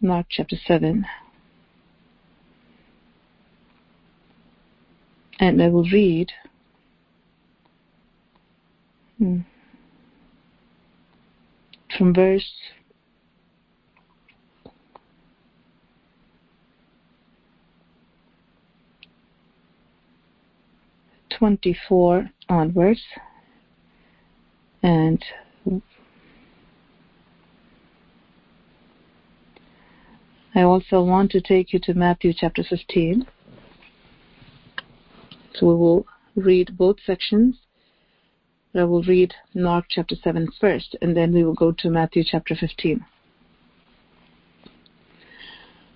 Mark chapter 7. And I will read. Hmm, from verse twenty-four onwards, and I also want to take you to Matthew chapter 15. So we will read both sections. I will read Mark chapter 7 first, and then we will go to Matthew chapter 15.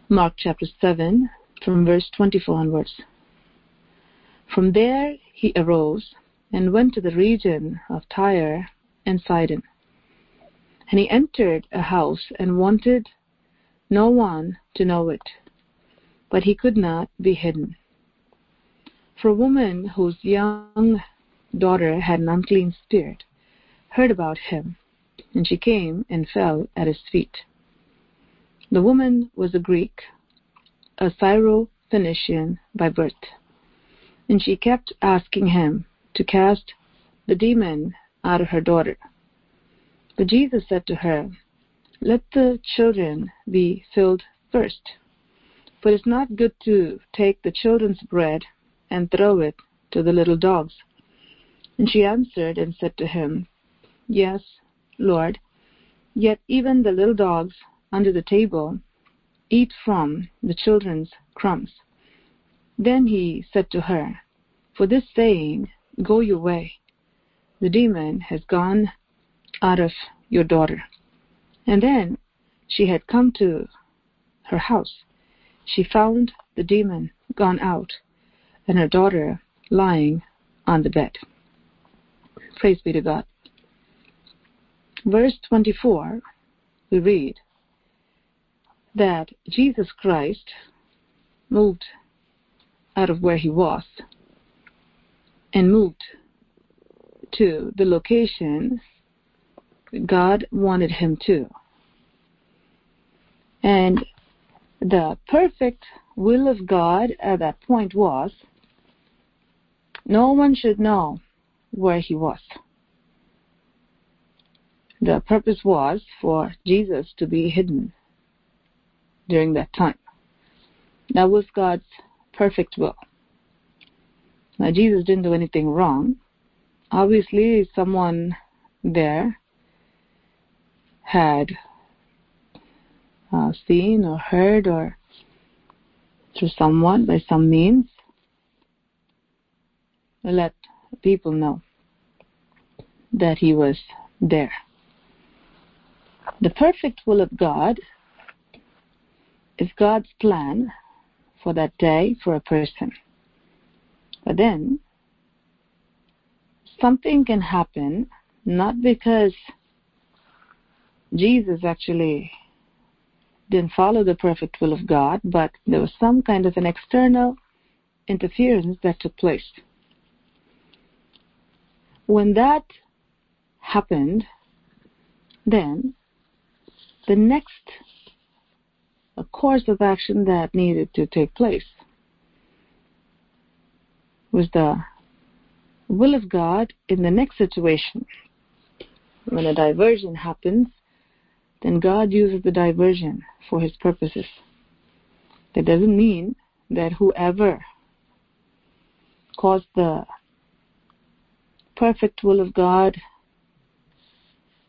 Mark chapter 7, from verse 24 onwards. From there he arose and went to the region of Tyre and Sidon. And he entered a house and wanted no one to know it, but he could not be hidden. For a woman whose young daughter had an unclean spirit heard about him, and she came and fell at his feet. The woman was a Greek, a Syro-Phoenician by birth, and she kept asking him to cast the demon out of her daughter. But Jesus said to her, let the children be filled first. For it is not good to take the children's bread and throw it to the little dogs. And she answered and said to him, Yes, Lord, yet even the little dogs under the table eat from the children's crumbs. Then he said to her, For this saying, go your way. The demon has gone out of your daughter. And then she had come to her house. She found the demon gone out and her daughter lying on the bed. Praise be to God. Verse 24, we read that Jesus Christ moved out of where he was and moved to the location God wanted him to. And the perfect will of God at that point was no one should know where he was. The purpose was for Jesus to be hidden during that time. That was God's perfect will. Now, Jesus didn't do anything wrong. Obviously, someone there had uh, seen or heard or through someone by some means let people know that he was there. The perfect will of God is God's plan for that day for a person. But then something can happen not because Jesus actually didn't follow the perfect will of God, but there was some kind of an external interference that took place. When that happened, then the next course of action that needed to take place was the will of God in the next situation. When a diversion happens, then God uses the diversion for his purposes. That doesn't mean that whoever caused the perfect will of God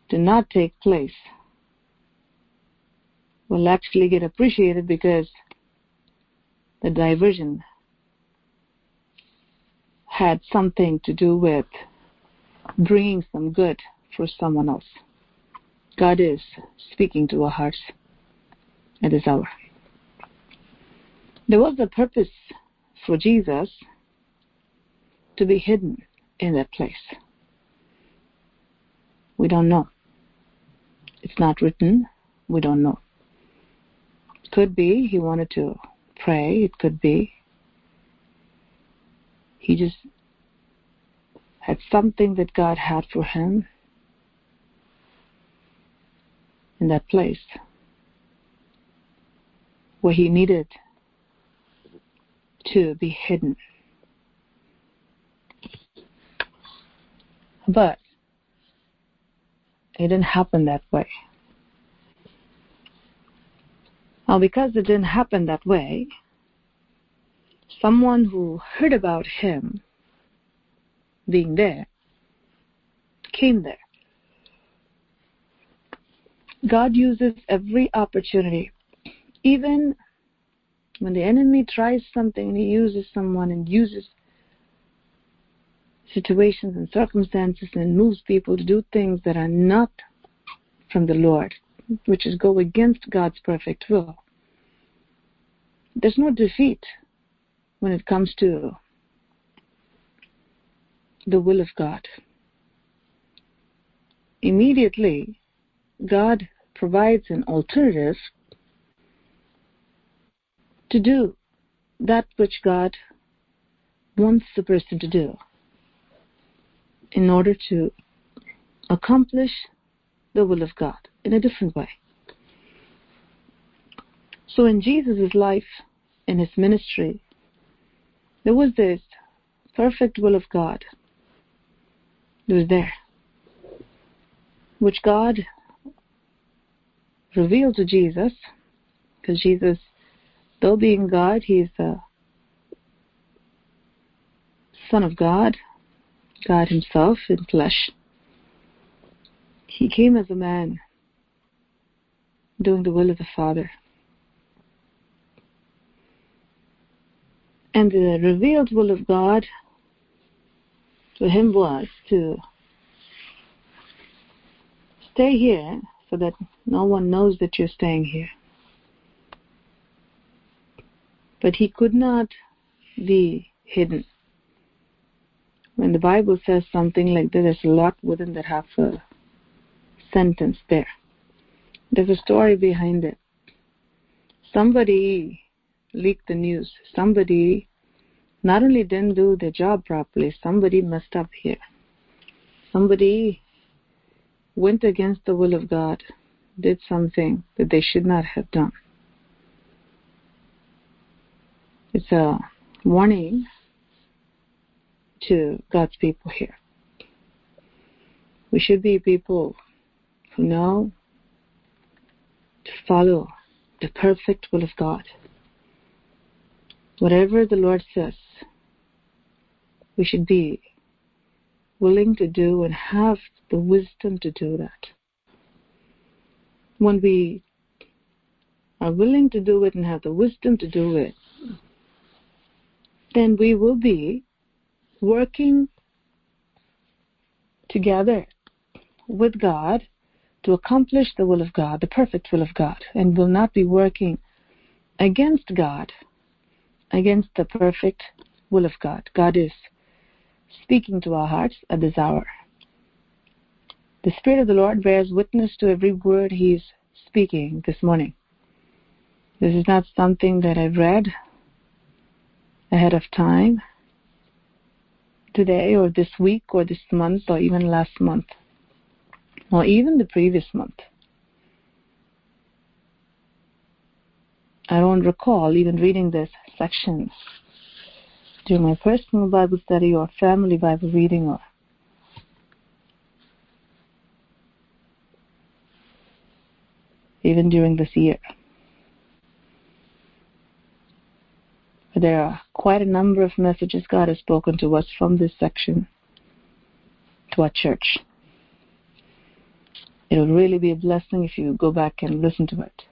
to not take place will actually get appreciated because the diversion had something to do with bringing some good for someone else. God is speaking to our hearts at this hour. There was a purpose for Jesus to be hidden in that place. We don't know. It's not written. We don't know. It could be he wanted to pray. It could be he just had something that God had for him in that place. where he needed to be hidden. But it didn't happen that way. Now, because it didn't happen that way, someone who heard about him being there came there. God uses every opportunity, even when the enemy tries something and he uses someone and uses situations and circumstances and moves people to do things that are not from the Lord, which is go against God's perfect will. There's no defeat when it comes to the will of God. Immediately, God provides an alternative to do that which God wants the person to do in order to accomplish the will of God in a different way. So in Jesus' life, in his ministry, there was this perfect will of God. It was there, which God revealed to Jesus, because Jesus, though being God, he is the Son of God, God Himself in flesh. He came as a man, doing the will of the Father. And the revealed will of God to him was to stay here so that no one knows that you're staying here. But he could not be hidden. When the Bible says something like that, there's a lot within that half a sentence there. There's a story behind it. Somebody leaked the news. Somebody not only didn't do their job properly, somebody messed up here. Somebody went against the will of God, did something that they should not have done. It's a warning to God's people here. We should be people who know to follow the perfect will of God. Whatever the Lord says, we should be willing to do and have the wisdom to do that. When we are willing to do it and have the wisdom to do it, then we will be working together with God to accomplish the will of God, the perfect will of God, and will not be working against God, against the perfect will of God. God is speaking to our hearts at this hour. The Spirit of the Lord bears witness to every word He is speaking this morning. This is not something that I've read ahead of time today or this week or this month or even last month or even the previous month. I don't recall even reading this section during my personal Bible study or family Bible reading or even during this year. There are quite a number of messages God has spoken to us from this section to our church. It will really be a blessing if you go back and listen to it.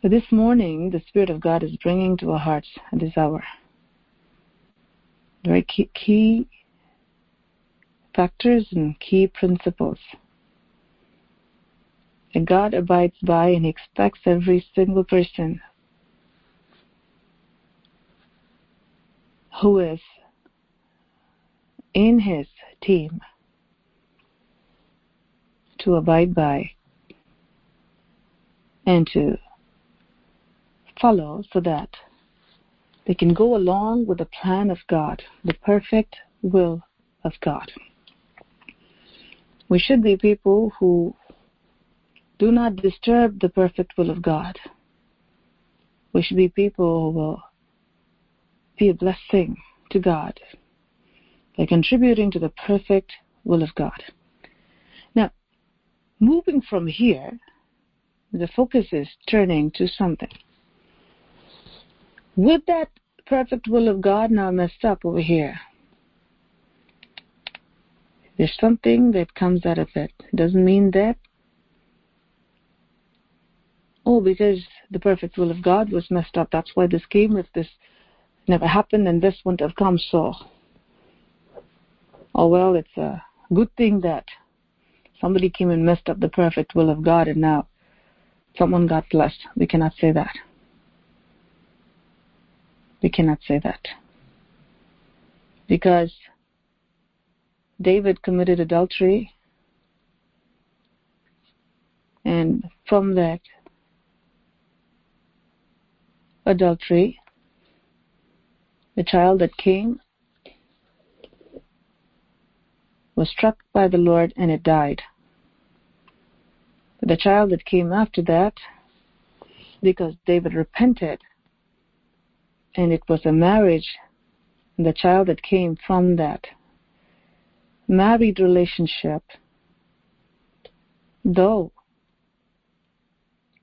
But this morning, the Spirit of God is bringing to our hearts at this hour very key, key factors and key principles that God abides by and expects every single person who is in his team to abide by and to follow so that they can go along with the plan of God, the perfect will of God. We should be people who do not disturb the perfect will of God We should be people who will be a blessing to God by contributing to the perfect will of God. Now, moving from here, the focus is turning to something. With that perfect will of God now messed up over here, there's something that comes out of it. It doesn't mean that, oh, because the perfect will of God was messed up, that's why this came. If this never happened, then this wouldn't have come. So, oh well, it's a good thing that somebody came and messed up the perfect will of God, and now someone got blessed. We cannot say that. We cannot say that. Because David committed adultery, and from that adultery, the child that came was struck by the Lord and it died. But The child that came after that, because David repented, and it was a marriage, the child that came from that married relationship, though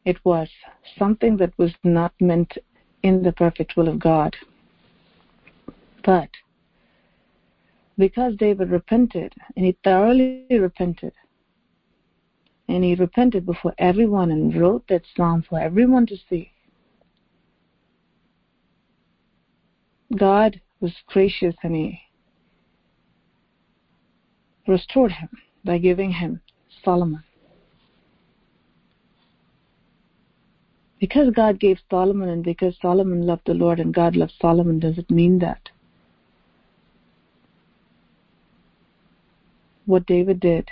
it was something that was not meant in the perfect will of God. But because David repented, and he thoroughly repented, and he repented before everyone and wrote that psalm for everyone to see, God was gracious and he restored him by giving him Solomon. Because God gave Solomon and because Solomon loved the Lord and God loved Solomon, does it mean that what David did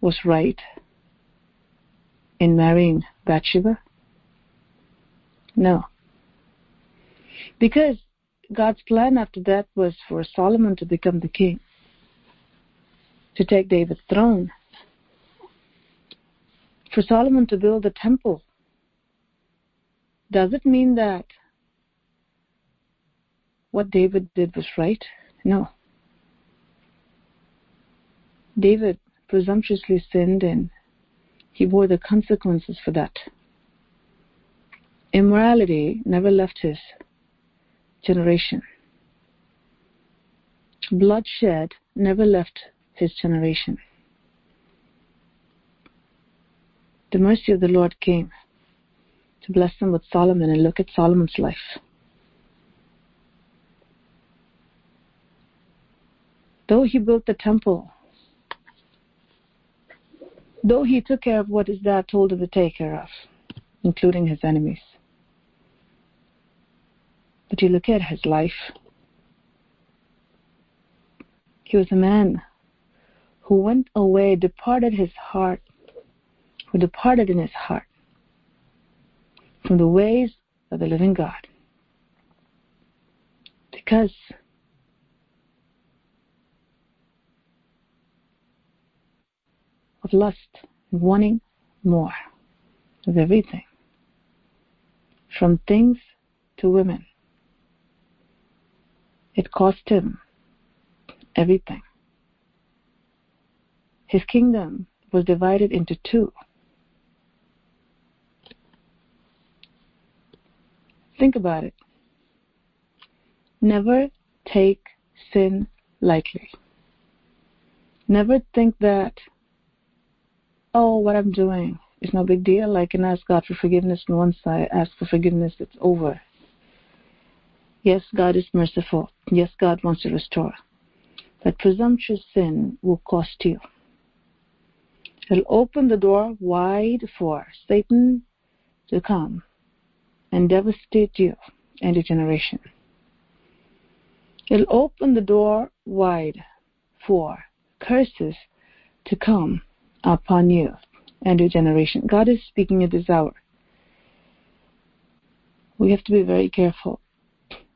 was right in marrying Bathsheba? No. Because God's plan after that was for Solomon to become the king to take David's throne, for Solomon to build the temple. Does it mean that what David did was right? No. David presumptuously sinned and he bore the consequences for that. Immorality never left his generation. Bloodshed never left his generation. The mercy of the Lord came to bless them with Solomon and look at Solomon's life. Though he built the temple, though he took care of what his dad told him to take care of, including his enemies. But you look at his life. He was a man who went away, departed his heart, who departed in his heart from the ways of the living God. Because of lust, and wanting more of everything, from things to women. It cost him everything his kingdom was divided into two. Think about it. Never take sin lightly. Never think that, oh, what I'm doing is no big deal. I can ask God for forgiveness, and once I ask for forgiveness, it's over. Yes, God is merciful. Yes, God wants to restore. But presumptuous sin will cost you. It'll open the door wide for Satan to come and devastate you and your generation. It'll open the door wide for curses to come upon you and your generation. God is speaking at this hour. We have to be very careful.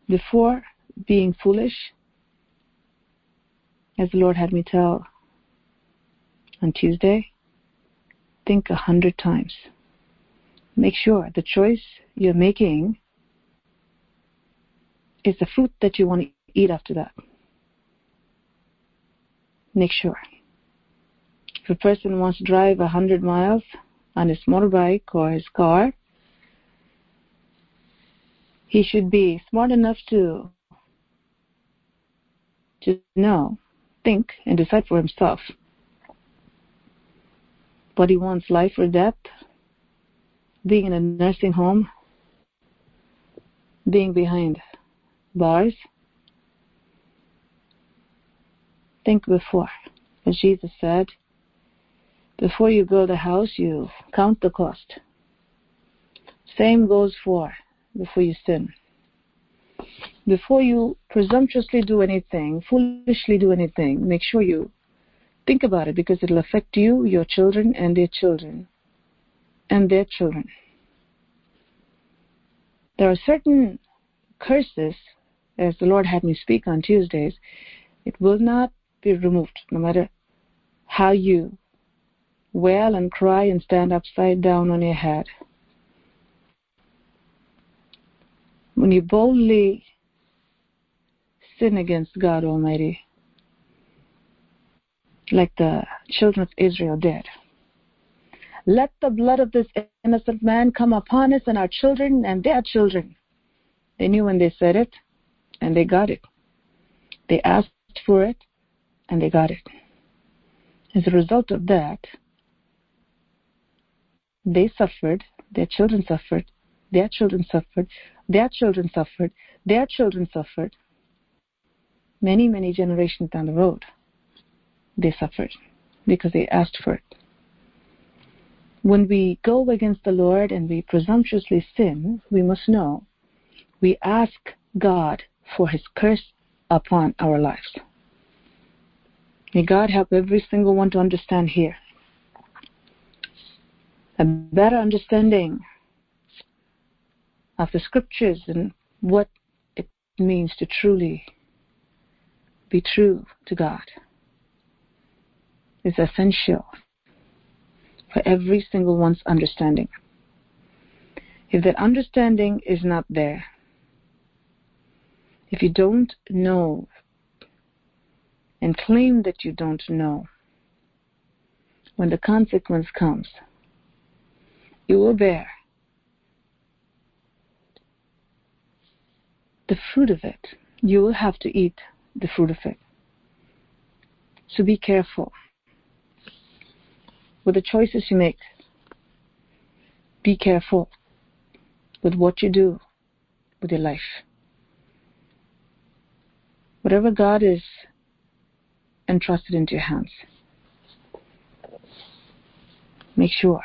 Before being foolish, as the Lord had me tell on Tuesday, think a hundred times make sure the choice you're making is the fruit that you want to eat after that. Make sure. If a person wants to drive a hundred miles on his motorbike or his car, he should be smart enough to to know, think, and decide for himself what he wants life or death, being in a nursing home, being behind bars. Think before. As Jesus said, before you build a house, you count the cost. Same goes for before you sin. Before you presumptuously do anything, foolishly do anything, make sure you think about it because it'll affect you, your children, and their children, and their children. There are certain curses, as the Lord had me speak on Tuesdays, it will not be removed no matter how you wail and cry and stand upside down on your head. when you boldly sin against God Almighty, like the children of Israel did. Let the blood of this innocent man come upon us and our children and their children. They knew when they said it, and they got it. They asked for it, and they got it. As a result of that, they suffered, their children suffered, their children suffered, their children suffered, their children suffered. Many, many generations down the road, they suffered because they asked for it. When we go against the Lord and we presumptuously sin, we must know we ask God for His curse upon our lives. May God help every single one to understand here. A better understanding of the scriptures and what it means to truly be true to God is essential for every single one's understanding. If that understanding is not there, if you don't know and claim that you don't know, when the consequence comes, you will bear the fruit of it. You will have to eat the fruit of it. So be careful with the choices you make. Be careful with what you do with your life. Whatever God is entrusted into your hands, make sure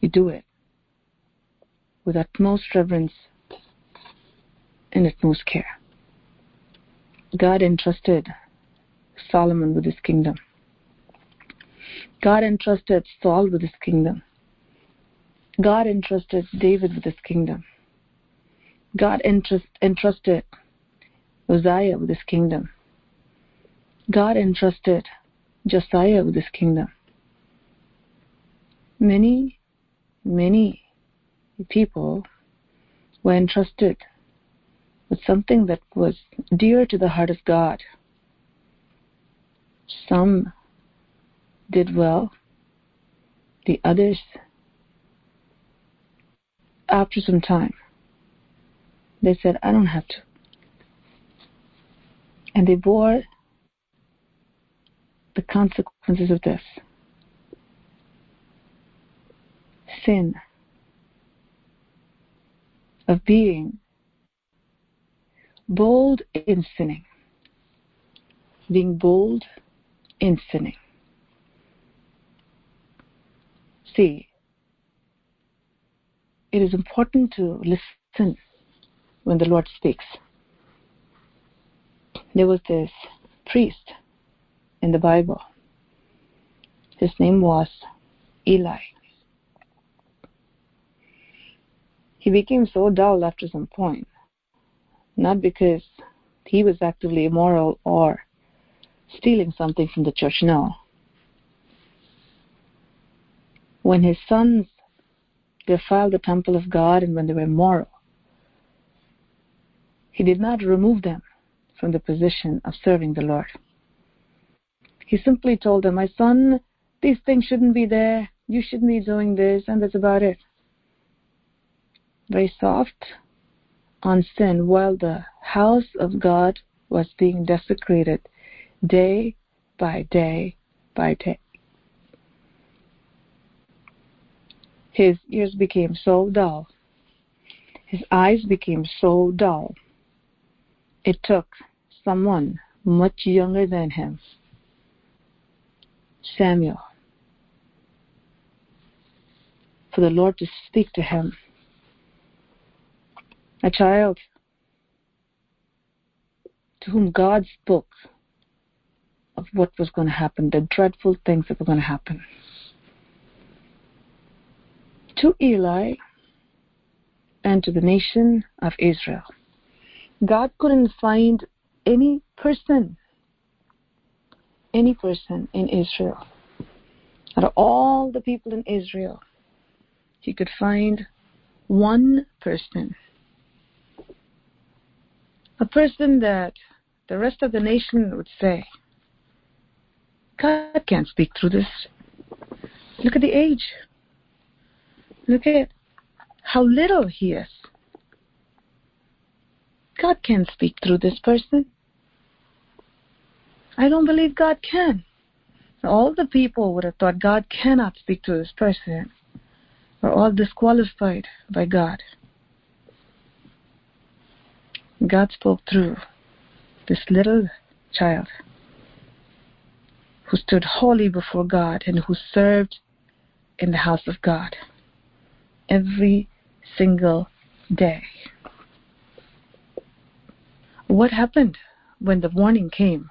you do it with utmost reverence and utmost care. God entrusted Solomon with his kingdom. God entrusted Saul with his kingdom. God entrusted David with his kingdom. God entrust, entrusted Uzziah with his kingdom. God entrusted Josiah with his kingdom. Many, many people were entrusted with something that was dear to the heart of God. Some did well, the others, after some time, they said, I don't have to. And they bore the consequences of this. Sin of being bold in sinning. Being bold in sinning. See, it is important to listen when the Lord speaks. There was this priest in the Bible. His name was Eli. He became so dull after some point not because he was actively immoral or stealing something from the church, no. When his sons defiled the temple of God and when they were immoral. He did not remove them from the position of serving the Lord. He simply told them, My son, these things shouldn't be there. You shouldn't be doing this, and that's about it. Very soft on sin while the house of God was being desecrated day by day by day. His ears became so dull. His eyes became so dull. It took someone much younger than him, Samuel, for the Lord to speak to him. A child to whom God spoke of what was going to happen, the dreadful things that were going to happen. To Eli and to the nation of Israel. God couldn't find any person, any person in Israel, out of all the people in Israel, he could find one person. A person that the rest of the nation would say, God can't speak through this. Look at the age. Look at how little he is. God can't speak through this person. I don't believe God can. All the people would have thought God cannot speak to this person. Are all disqualified by God. God spoke through this little child who stood holy before God and who served in the house of God every single day. What happened when the warning came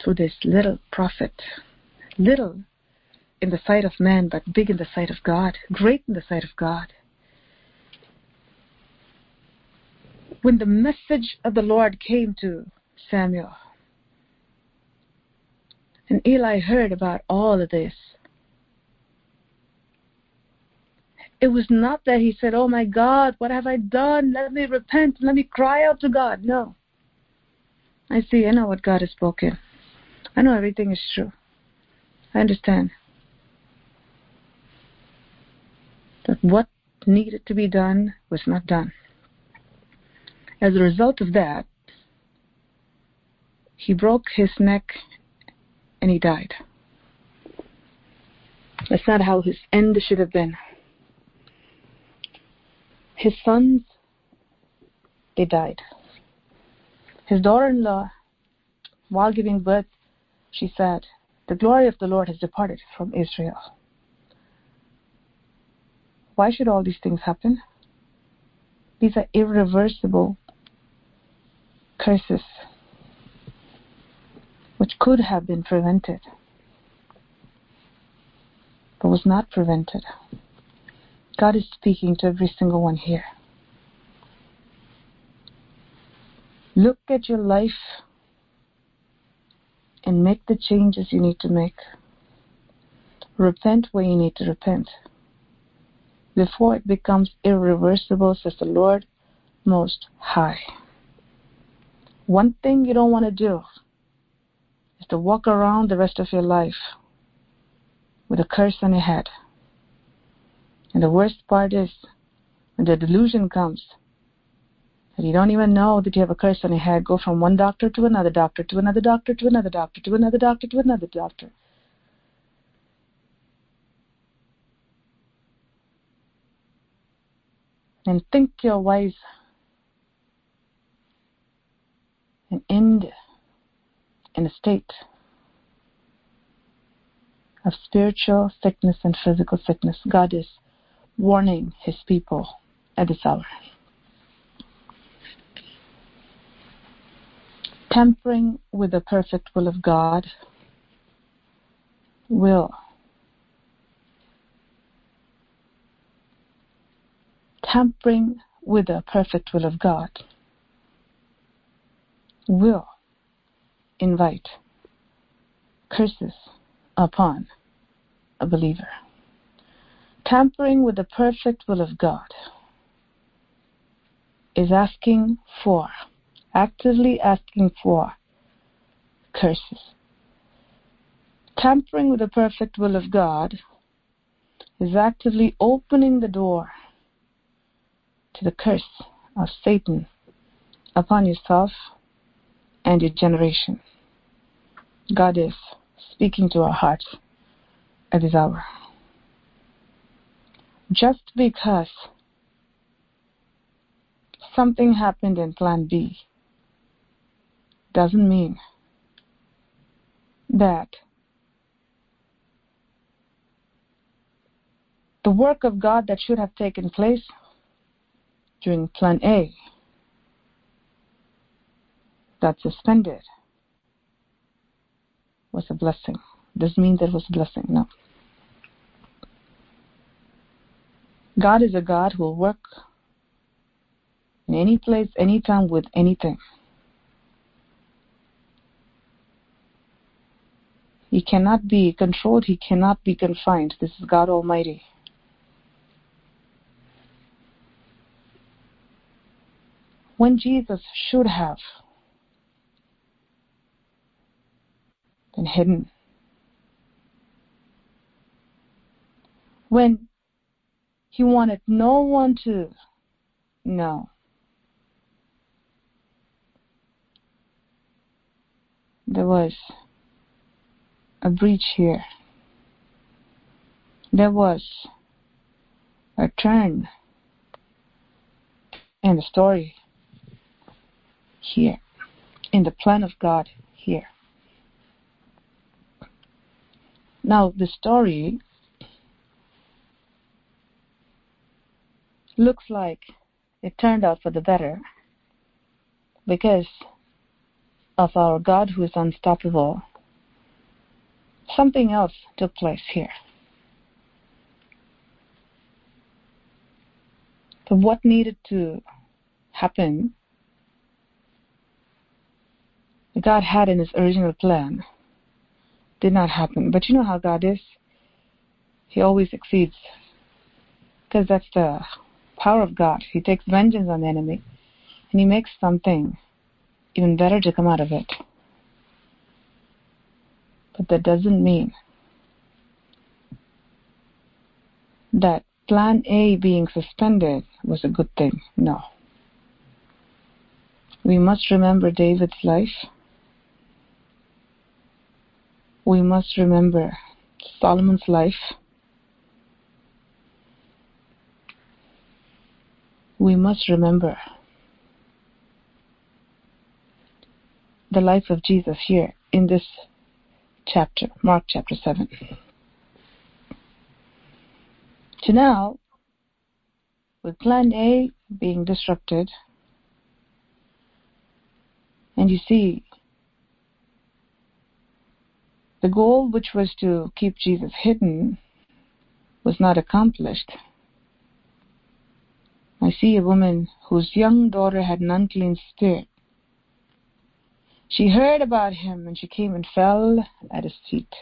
to this little prophet? Little in the sight of man, but big in the sight of God, great in the sight of God. When the message of the Lord came to Samuel, and Eli heard about all of this, it was not that he said, Oh my God, what have I done? Let me repent. Let me cry out to God. No. I see, I know what God has spoken. I know everything is true. I understand. That what needed to be done was not done. As a result of that, he broke his neck and he died. That's not how his end should have been. His sons, they died. His daughter in law, while giving birth, she said, The glory of the Lord has departed from Israel. Why should all these things happen? These are irreversible curses which could have been prevented but was not prevented. God is speaking to every single one here. Look at your life and make the changes you need to make. Repent where you need to repent before it becomes irreversible, says the Lord Most High. One thing you don't want to do is to walk around the rest of your life with a curse on your head. And the worst part is when the delusion comes that you don't even know that you have a curse on your head, go from one doctor to another doctor, to another doctor, to another doctor, to another doctor, to another doctor. And think you're wise and end in a state of spiritual sickness and physical sickness. God is warning his people at this hour. Tampering with the perfect will of God will tampering with the perfect will of God will invite curses upon a believer. Tampering with the perfect will of God is asking for, actively asking for curses. Tampering with the perfect will of God is actively opening the door to the curse of Satan upon yourself and your generation. God is speaking to our hearts at this hour. Just because something happened in plan B doesn't mean that the work of God that should have taken place during plan A got suspended was a blessing. Does mean there was a blessing? No. God is a God who will work in any place, anytime, with anything. He cannot be controlled, he cannot be confined. This is God Almighty. When Jesus should have been hidden, when he wanted no one to know. There was a breach here. There was a turn in the story here, in the plan of God here. Now, the story looks like it turned out for the better because of our God who is unstoppable. Something else took place here. So, what needed to happen, God had in His original plan, did not happen. But you know how God is? He always exceeds. Because that's the power of God. He takes vengeance on the enemy and he makes something even better to come out of it. But that doesn't mean that plan A being suspended was a good thing. No. We must remember David's life. We must remember Solomon's life. We must remember the life of Jesus here in this chapter, Mark chapter 7. So now, with plan A being disrupted, and you see, the goal which was to keep Jesus hidden was not accomplished. I see a woman whose young daughter had an unclean spirit. She heard about him and she came and fell at his feet.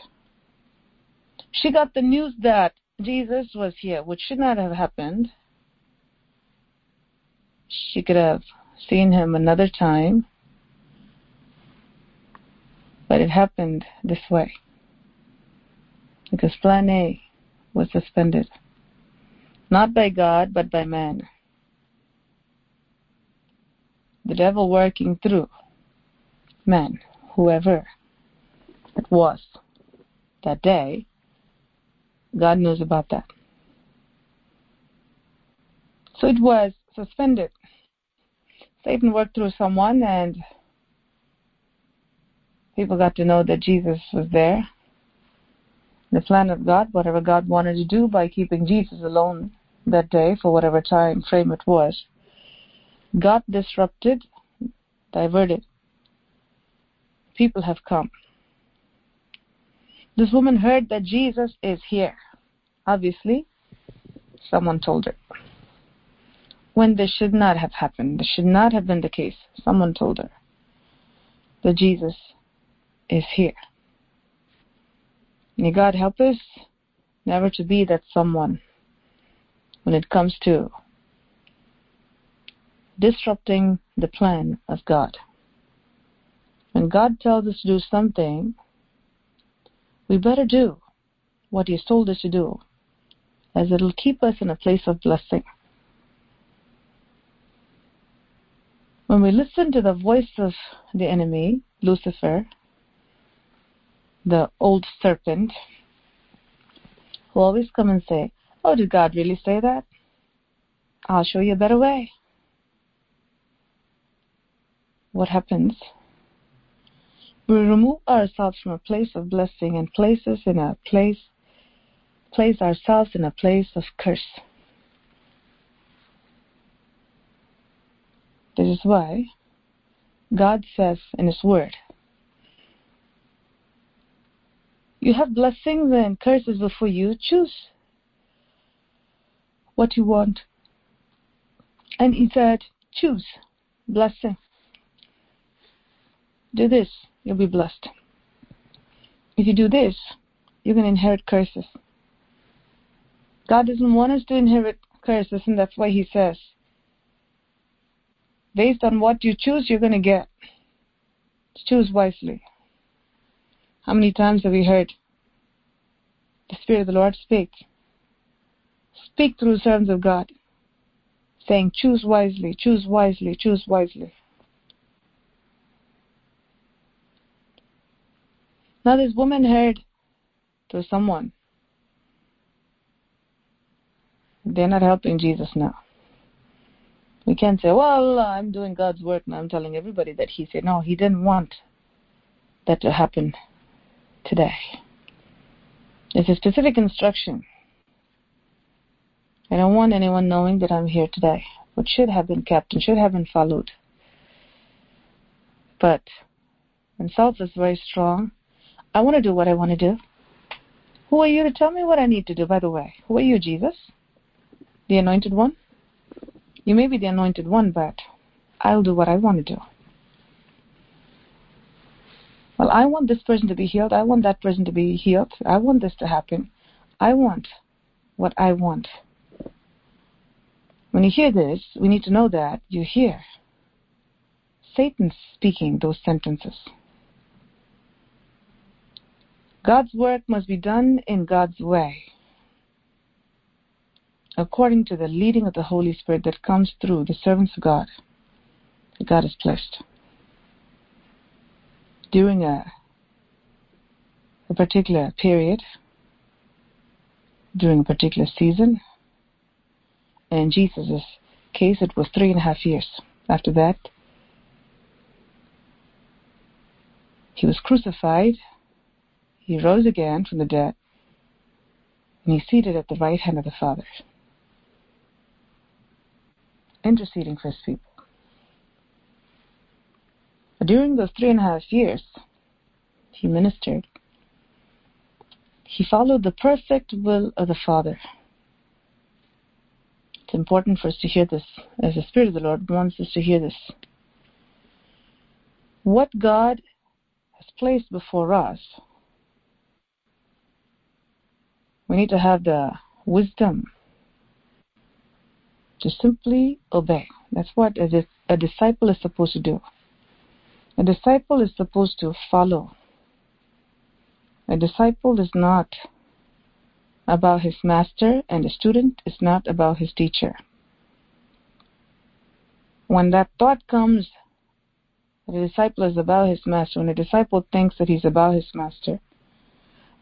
She got the news that Jesus was here, which should not have happened. She could have seen him another time, but it happened this way because plan A was suspended, not by God, but by man the devil working through man, whoever it was that day, God knows about that. So it was suspended. Satan worked through someone and people got to know that Jesus was there. The plan of God, whatever God wanted to do by keeping Jesus alone that day for whatever time frame it was, got disrupted, diverted. People have come. This woman heard that Jesus is here. Obviously, someone told her. When this should not have happened, this should not have been the case. Someone told her that Jesus is here. May God help us never to be that someone when it comes to disrupting the plan of God. When God tells us to do something, we better do what He's told us to do, as it'll keep us in a place of blessing. When we listen to the voice of the enemy, Lucifer, the old serpent, who always come and say, Oh, did God really say that? I'll show you a better way. What happens? We remove ourselves from a place of blessing and place us in a place place ourselves in a place of curse. This is why God says in His Word, You have blessings and curses before you. Choose what you want. And He said, Choose blessing. Do this, you'll be blessed. If you do this, you're going to inherit curses. God doesn't want us to inherit curses, and that's why He says, based on what you choose, you're going to get. Choose wisely. How many times have we heard the Spirit of the Lord speak? Speak through the servants of God, saying, Choose wisely, choose wisely, choose wisely. Now, this woman heard to someone. They're not helping Jesus now. We can't say, well, I'm doing God's work and I'm telling everybody that He said. No, He didn't want that to happen today. It's a specific instruction. I don't want anyone knowing that I'm here today, what should have been kept and should have been followed. But when self is very strong, I want to do what I want to do. Who are you to tell me what I need to do, by the way? Who are you, Jesus? The anointed one? You may be the anointed one, but I'll do what I want to do. Well, I want this person to be healed. I want that person to be healed. I want this to happen. I want what I want. When you hear this, we need to know that you hear Satan speaking those sentences. God's work must be done in God's way according to the leading of the Holy Spirit that comes through the servants of God that God has placed. During a, a particular period, during a particular season, in Jesus' case, it was three and a half years. After that, he was crucified, he rose again from the dead, and he's seated at the right hand of the Father interceding for his people. During those three and a half years, he ministered. He followed the perfect will of the Father. It's important for us to hear this, as the Spirit of the Lord wants us to hear this. What God has placed before us, we need to have the wisdom to simply obey. That's what a, a disciple is supposed to do. A disciple is supposed to follow. A disciple is not about his master, and a student is not about his teacher. When that thought comes, a disciple is about his master, when a disciple thinks that he's about his master,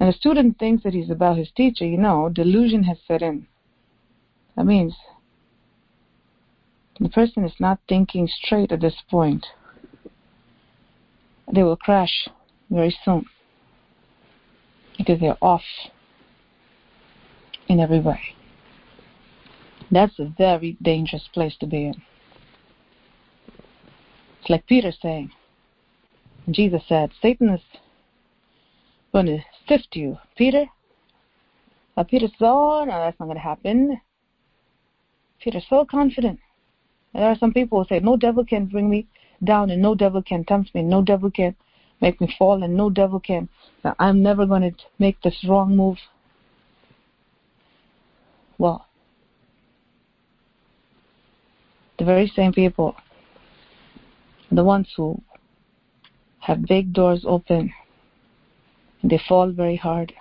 and a student thinks that he's about his teacher, you know, delusion has set in. That means the person is not thinking straight at this point, they will crash very soon because they're off in every way. That's a very dangerous place to be in. It's like Peter saying, Jesus said, Satan is going to sift you. Peter? Uh, Peter Oh, no, that's not going to happen. Peter's so confident. There are some people who say, No devil can bring me down, and no devil can tempt me, no devil can make me fall, and no devil can. I'm never going to make this wrong move. Well, the very same people, the ones who have big doors open, they fall very hard.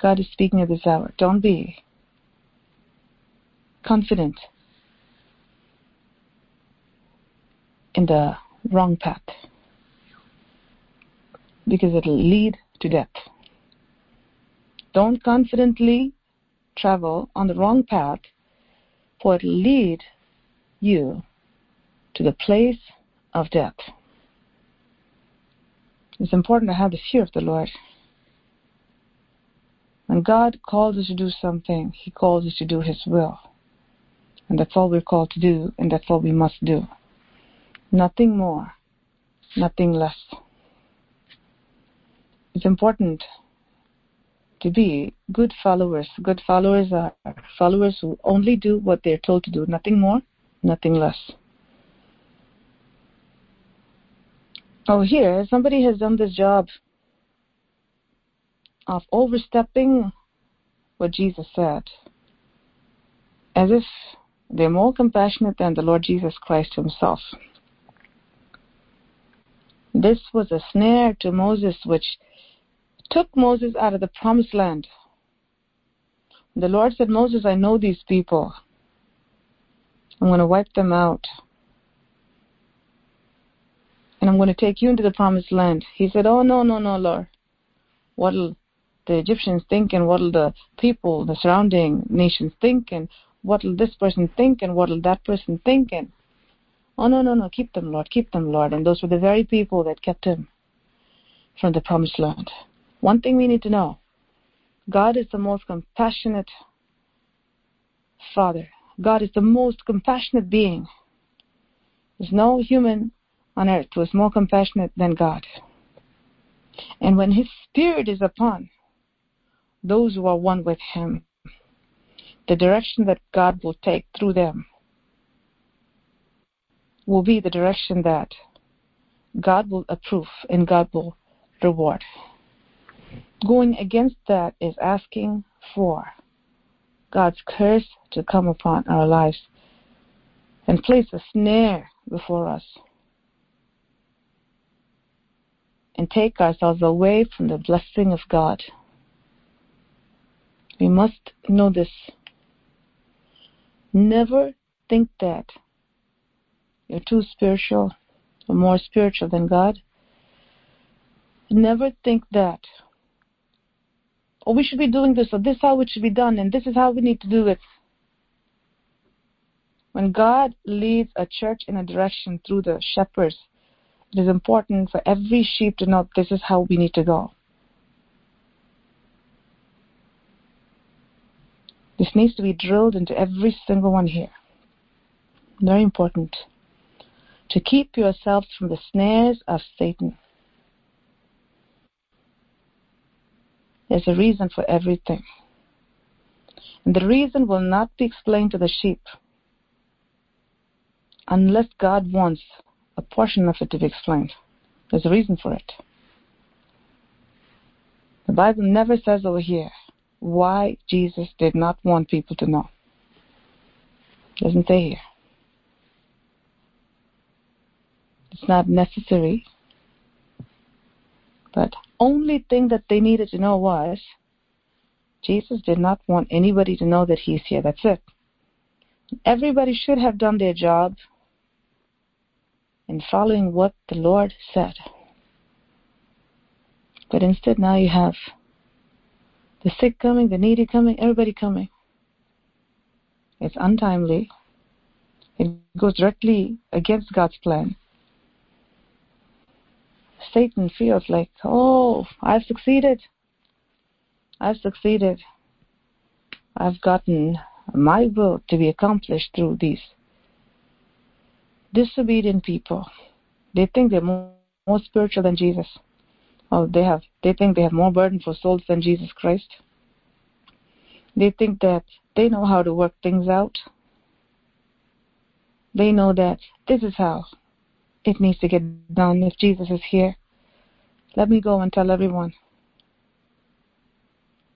God is speaking at this hour. Don't be confident in the wrong path because it'll lead to death. Don't confidently travel on the wrong path, for it'll lead you to the place of death. It's important to have the fear of the Lord. When God calls us to do something, He calls us to do His will. And that's all we're called to do, and that's all we must do. Nothing more, nothing less. It's important to be good followers. Good followers are followers who only do what they're told to do, nothing more, nothing less. Oh, here, somebody has done this job of overstepping what Jesus said, as if they're more compassionate than the Lord Jesus Christ Himself. This was a snare to Moses, which took Moses out of the promised land. The Lord said, Moses, I know these people. I'm going to wipe them out. And I'm going to take you into the promised land. He said, Oh, no, no, no, Lord. What'll the Egyptians think and what'll the people, the surrounding nations think and what'll this person think and what'll that person think and Oh, no, no, no, keep them, Lord, keep them, Lord. And those were the very people that kept him from the promised land. One thing we need to know God is the most compassionate Father. God is the most compassionate being. There's no human on earth was more compassionate than God. And when His Spirit is upon those who are one with Him, the direction that God will take through them will be the direction that God will approve and God will reward. Going against that is asking for God's curse to come upon our lives and place a snare before us and take ourselves away from the blessing of God. We must know this. Never think that you're too spiritual or more spiritual than God. Never think that. Or oh, we should be doing this, or this is how it should be done, and this is how we need to do it. When God leads a church in a direction through the shepherds, it is important for every sheep to know this is how we need to go. This needs to be drilled into every single one here. Very important to keep yourselves from the snares of Satan. There's a reason for everything. And the reason will not be explained to the sheep unless God wants a portion of it to be explained. There's a reason for it. The Bible never says over here why Jesus did not want people to know. It doesn't say here. It's not necessary. But only thing that they needed to know was Jesus did not want anybody to know that he's here. That's it. Everybody should have done their job in following what the Lord said. But instead, now you have the sick coming, the needy coming, everybody coming. It's untimely. It goes directly against God's plan. Satan feels like, oh, I've succeeded. I've succeeded. I've gotten my will to be accomplished through these disobedient people. They think they're more, more spiritual than Jesus. Oh, they have. They think they have more burden for souls than Jesus Christ. They think that they know how to work things out. They know that this is how it needs to get done if Jesus is here. Let me go and tell everyone.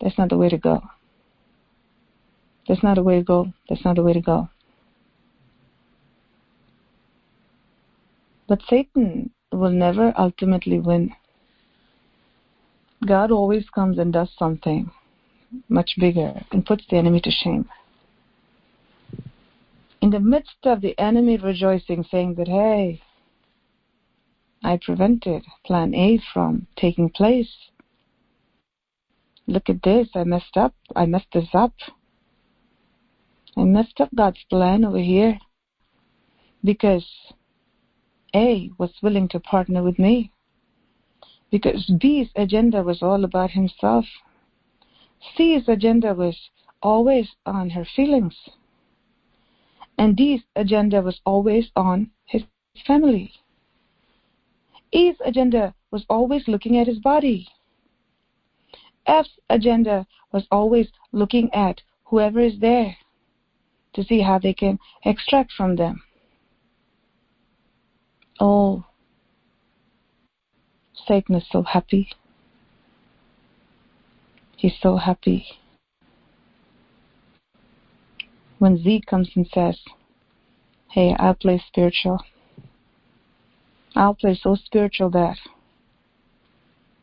That's not the way to go. That's not the way to go. That's not the way to go. But Satan will never ultimately win. God always comes and does something much bigger and puts the enemy to shame. In the midst of the enemy rejoicing, saying that, hey, I prevented plan A from taking place. Look at this. I messed up. I messed this up. I messed up God's plan over here because A was willing to partner with me. Because B's agenda was all about himself. C's agenda was always on her feelings. And D's agenda was always on his family. E's agenda was always looking at his body. F's agenda was always looking at whoever is there to see how they can extract from them. Oh, Satan is so happy. He's so happy. When Z comes and says, Hey, I'll play spiritual. I'll play so spiritual that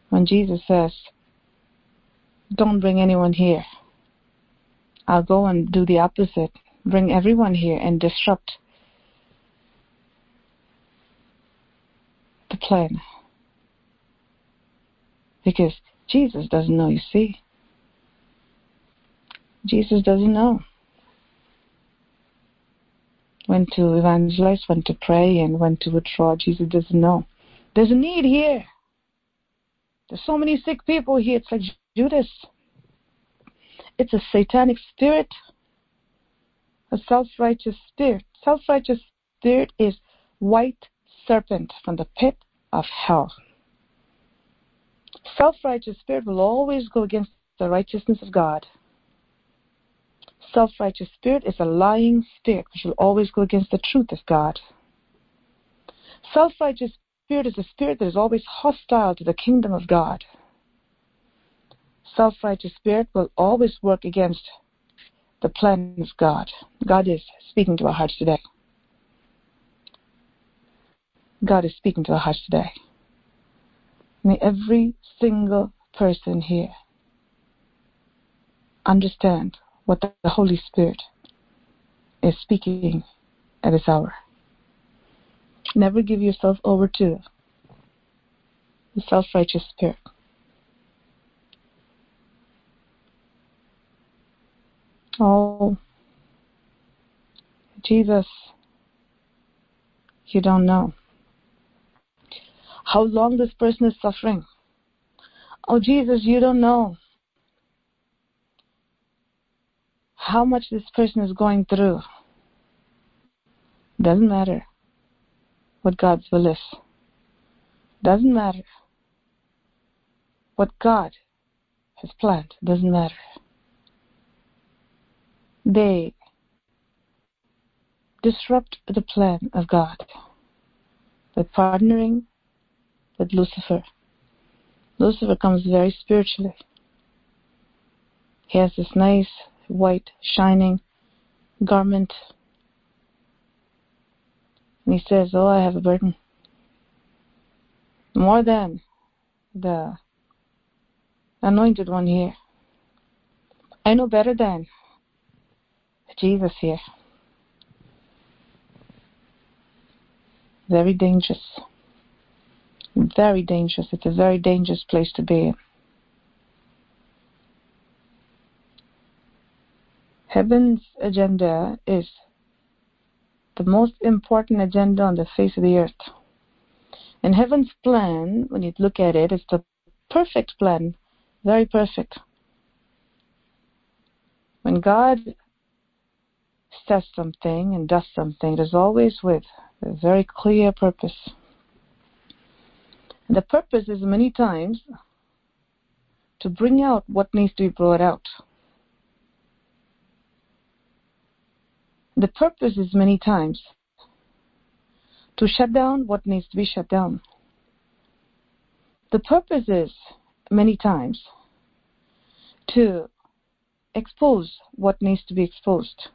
when Jesus says, Don't bring anyone here, I'll go and do the opposite bring everyone here and disrupt the plan. Because Jesus doesn't know, you see. Jesus doesn't know when to evangelize, when to pray, and when to withdraw. Jesus doesn't know. There's a need here. There's so many sick people here. It's like Judas. It's a satanic spirit a self-righteous spirit. Self-righteous spirit is white serpent from the pit of hell. Self-righteous spirit will always go against the righteousness of God. Self-righteous spirit is a lying spirit which will always go against the truth of God. Self-righteous spirit is a spirit that is always hostile to the kingdom of God. Self-righteous spirit will always work against the plan of God. God is speaking to our hearts today. God is speaking to our hearts today. May every single person here understand what the Holy Spirit is speaking at this hour. Never give yourself over to the self righteous spirit. Oh, Jesus, you don't know how long this person is suffering. Oh, Jesus, you don't know how much this person is going through. Doesn't matter what God's will is. Doesn't matter what God has planned. Doesn't matter they disrupt the plan of God by partnering with Lucifer. Lucifer comes very spiritually. He has this nice white shining garment. And he says, Oh, I have a burden. More than the anointed one here. I know better than Jesus here. Very dangerous. Very dangerous. It's a very dangerous place to be. Heaven's agenda is the most important agenda on the face of the earth. And heaven's plan, when you look at it, is the perfect plan, very perfect. When God says something and does something, it is always with a very clear purpose. The purpose is many times to bring out what needs to be brought out. The purpose is many times to shut down what needs to be shut down. The purpose is many times to expose what needs to be exposed.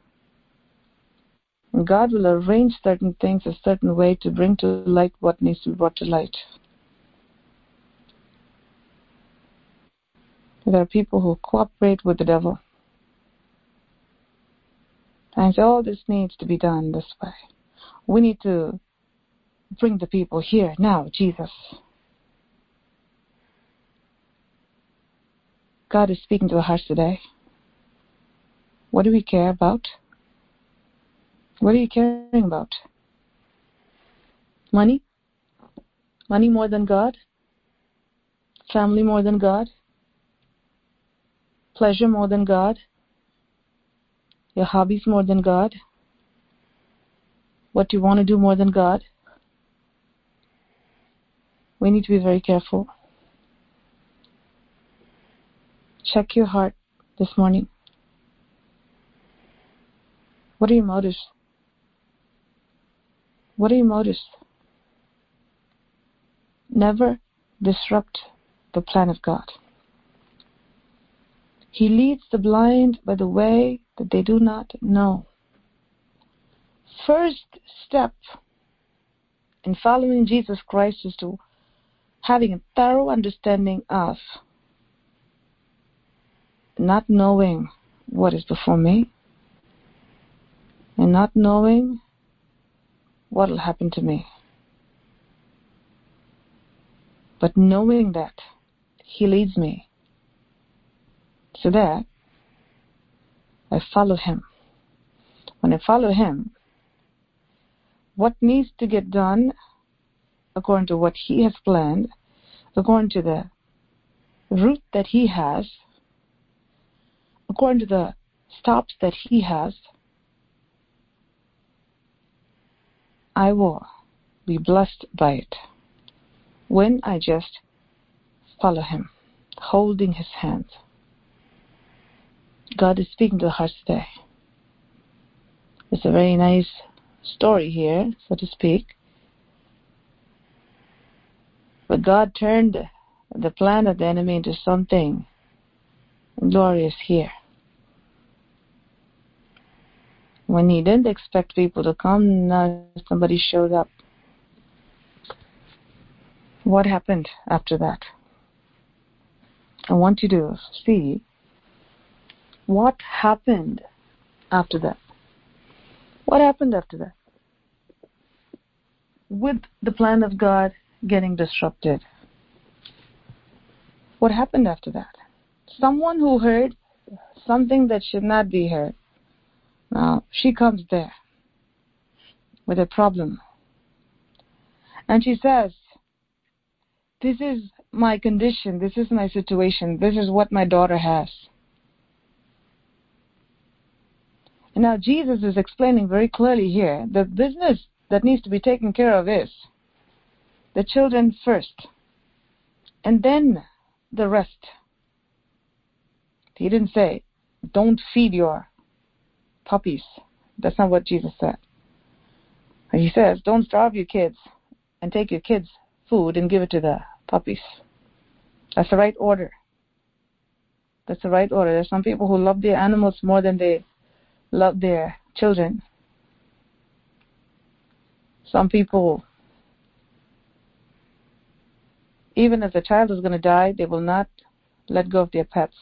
God will arrange certain things a certain way to bring to light what needs to be brought to light. There are people who cooperate with the devil and oh, this needs to be done this way. We need to bring the people here now, Jesus. God is speaking to our hearts today. What do we care about? What are you caring about? Money? Money more than God? Family more than God? Pleasure more than God? Your hobbies more than God? What you want to do more than God? We need to be very careful. Check your heart this morning. What are your motives? What are your motives? Never disrupt the plan of God. He leads the blind by the way that they do not know. First step in following Jesus Christ is to having a thorough understanding of not knowing what is before me and not knowing what will happen to me. But knowing that He leads me so there, I follow Him. When I follow Him, what needs to get done according to what He has planned, according to the route that He has, according to the stops that He has, I will be blessed by it when I just follow Him, holding His hand. God is speaking to hearts today. It's a very nice story here, so to speak. But God turned the plan of the enemy into something glorious here. When he didn't expect people to come, now somebody showed up. What happened after that? I want you to see what happened after that. What happened after that? With the plan of God getting disrupted. What happened after that? Someone who heard something that should not be heard. Now, she comes there with a problem. And she says, This is my condition, this is my situation, this is what my daughter has. And now Jesus is explaining very clearly here the business that needs to be taken care of is the children first, and then the rest. He didn't say, don't feed your puppies. That's not what Jesus said. He says, don't starve your kids and take your kids' food and give it to the puppies. That's the right order. That's the right order. There's some people who love their animals more than they love their children. Some people Even if the child is going to die, they will not let go of their pets.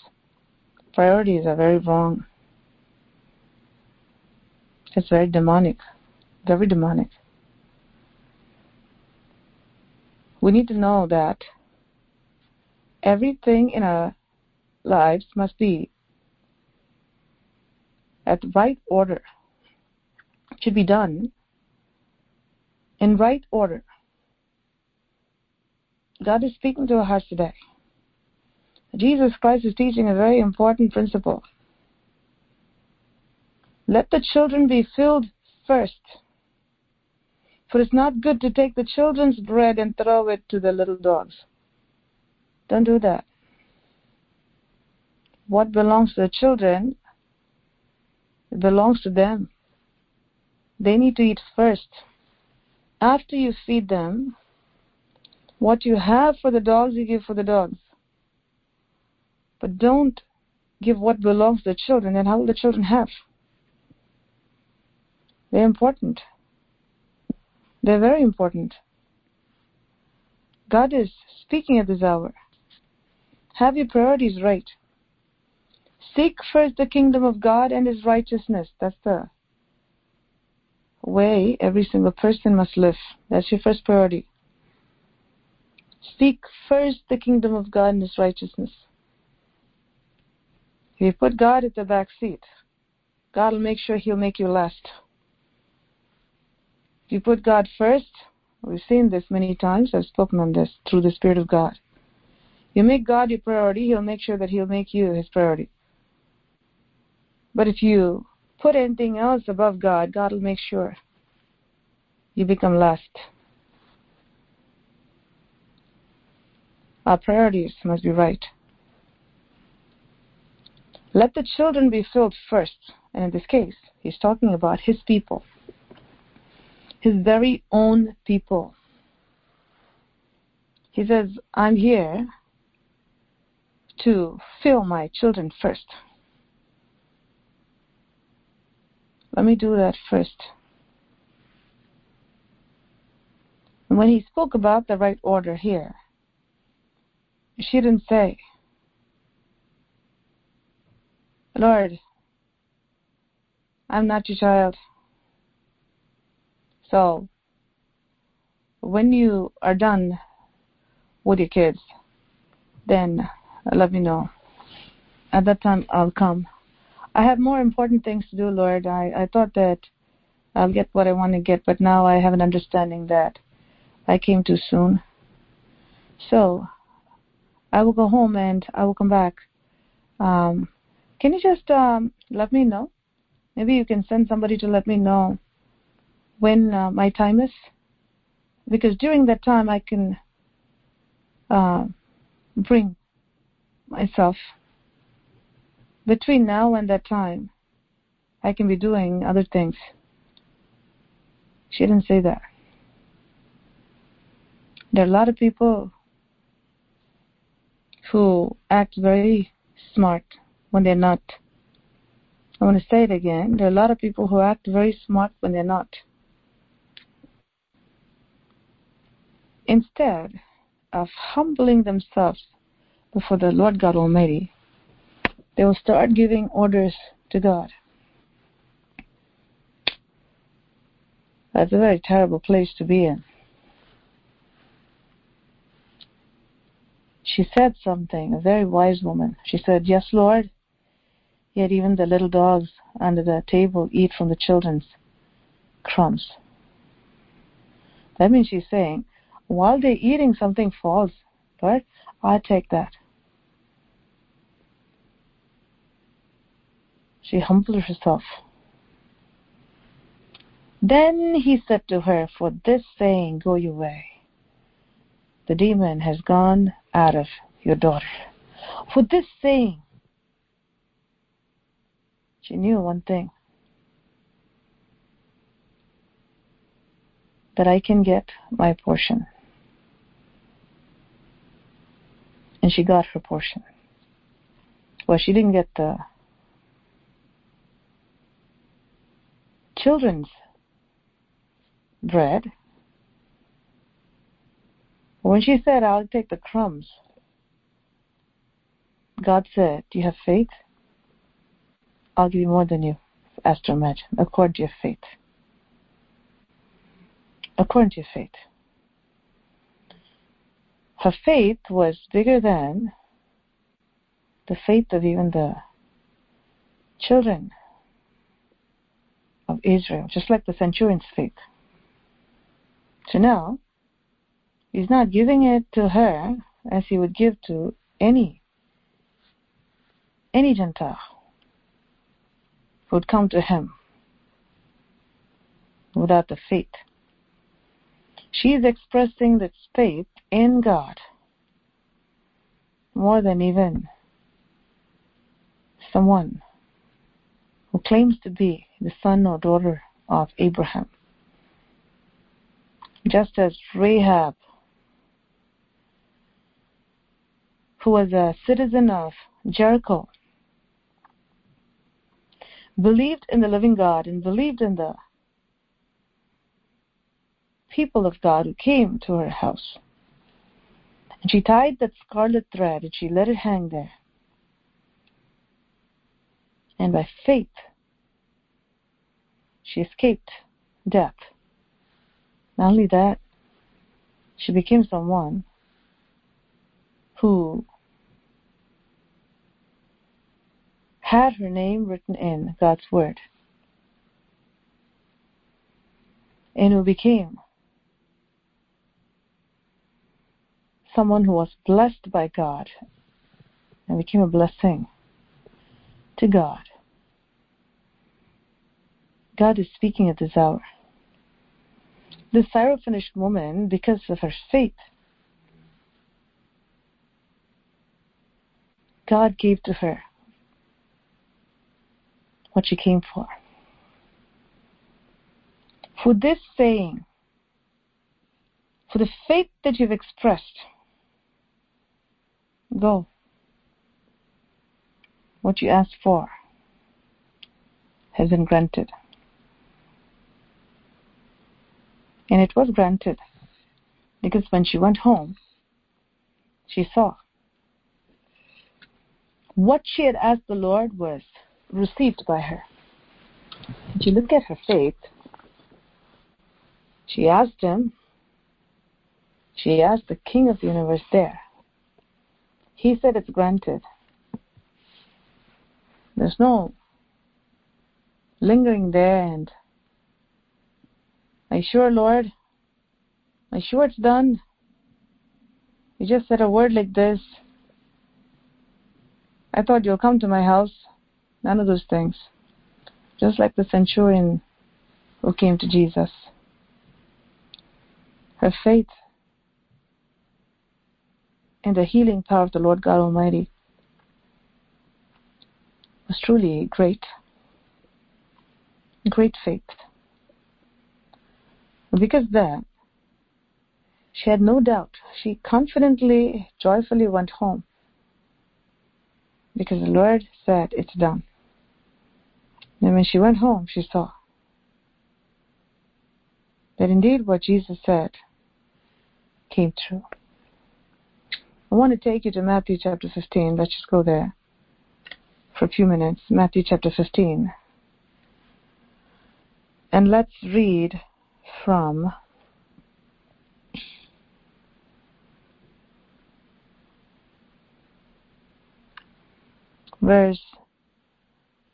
Priorities are very wrong. It's very demonic, very demonic. We need to know that everything in our lives must be at right order. Should be done in right order. God is speaking to our hearts today. Jesus Christ is teaching a very important principle. Let the children be filled first. For it's not good to take the children's bread and throw it to the little dogs. Don't do that. What belongs to the children, it belongs to them. They need to eat first. After you feed them, what you have for the dogs, you give for the dogs. But don't give what belongs to the children, then how will the children have? They're important. They're very important. God is speaking at this hour. Have your priorities right. Seek first the kingdom of God and his righteousness. That's the way every single person must live. That's your first priority. Seek first the kingdom of God and his righteousness. If you put God at the back seat, God will make sure he'll make you last. If you put God first, we've seen this many times, I've spoken on this through the Spirit of God. You make God your priority, he'll make sure that he'll make you his priority. But if you put anything else above God, God will make sure you become last. Our priorities must be right. Let the children be filled first. And in this case, he's talking about his people, his very own people. He says, I'm here to fill my children first. Let me do that first. And when he spoke about the right order here, she didn't say, Lord, I'm not your child. So, when you are done with your kids, then let me know. At that time, I'll come. I have more important things to do, Lord. I, I thought that I'll get what I want to get, but now I have an understanding that I came too soon. So I will go home and I will come back. Um, can you just um, let me know? Maybe you can send somebody to let me know when uh, my time is, because during that time I can uh, bring myself between now and that time, I can be doing other things. She didn't say that. There are a lot of people who act very smart when they're not. I want to say it again. There are a lot of people who act very smart when they're not. Instead of humbling themselves before the Lord God Almighty, they will start giving orders to God. That's a very terrible place to be in. She said something, a very wise woman. She said, Yes, Lord, yet even the little dogs under the table eat from the children's crumbs. That means she's saying, while they're eating, something falls. Lord, I take that. She humbled herself. Then he said to her, For this saying, go your way. The demon has gone out of your daughter. For this saying, she knew one thing that I can get my portion. And she got her portion. Well, she didn't get the children's bread. When she said, I'll take the crumbs, God said, Do you have faith? I'll give you more than you asked to imagine, according to your faith. According to your faith. Her faith was bigger than the faith of even the children of Israel, just like the centurion's faith. So now, he's not giving it to her as he would give to any any Gentile who would come to him without the faith. She is expressing that faith in God more than even someone who claims to be the son or daughter of Abraham. Just as Rahab, who was a citizen of Jericho, believed in the living God and believed in the people of God who came to her house. And she tied that scarlet thread and she let it hang there. And by faith, she escaped death. Not only that, she became someone who had her name written in God's Word and who became someone who was blessed by God and became a blessing to God. God is speaking at this hour. This Syrophoenician woman, because of her faith, God gave to her what she came for. For this saying, for the faith that you've expressed, go. What you asked for has been granted. And it was granted because when she went home, she saw what she had asked the Lord was received by her. Did you look at her faith? She asked him, she asked the King of the universe there. He said it's granted. There's no lingering there and are you sure, Lord? Are you sure it's done? You just said a word like this. I thought you'll come to my house. None of those things. Just like the centurion who came to Jesus. Her faith in the healing power of the Lord God Almighty was truly great. Great faith. Because there, she had no doubt. She confidently, joyfully went home. Because the Lord said, It's done. And when she went home, she saw that indeed what Jesus said came true. I want to take you to Matthew chapter 15. Let's just go there for a few minutes. Matthew chapter 15. And let's read from verse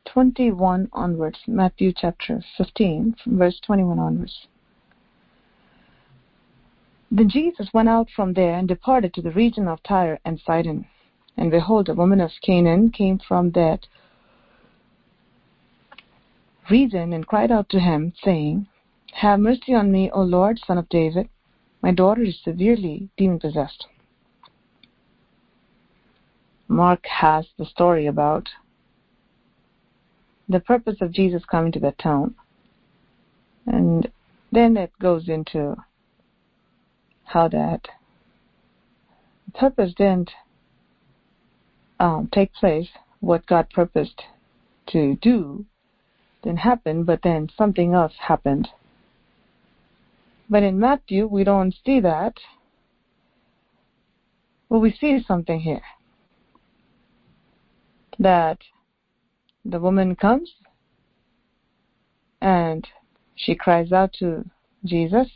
21 onwards, Matthew chapter 15, from verse 21 onwards. Then Jesus went out from there and departed to the region of Tyre and Sidon. And behold, a woman of Canaan came from that region and cried out to him, saying, Have mercy on me, O Lord, son of David. My daughter is severely demon possessed. Mark has the story about the purpose of Jesus coming to that town. And then it goes into how that purpose didn't um, take place, what God purposed to do didn't happen, but then something else happened. But in Matthew, we don't see that. Well, we see something here. That the woman comes and she cries out to Jesus.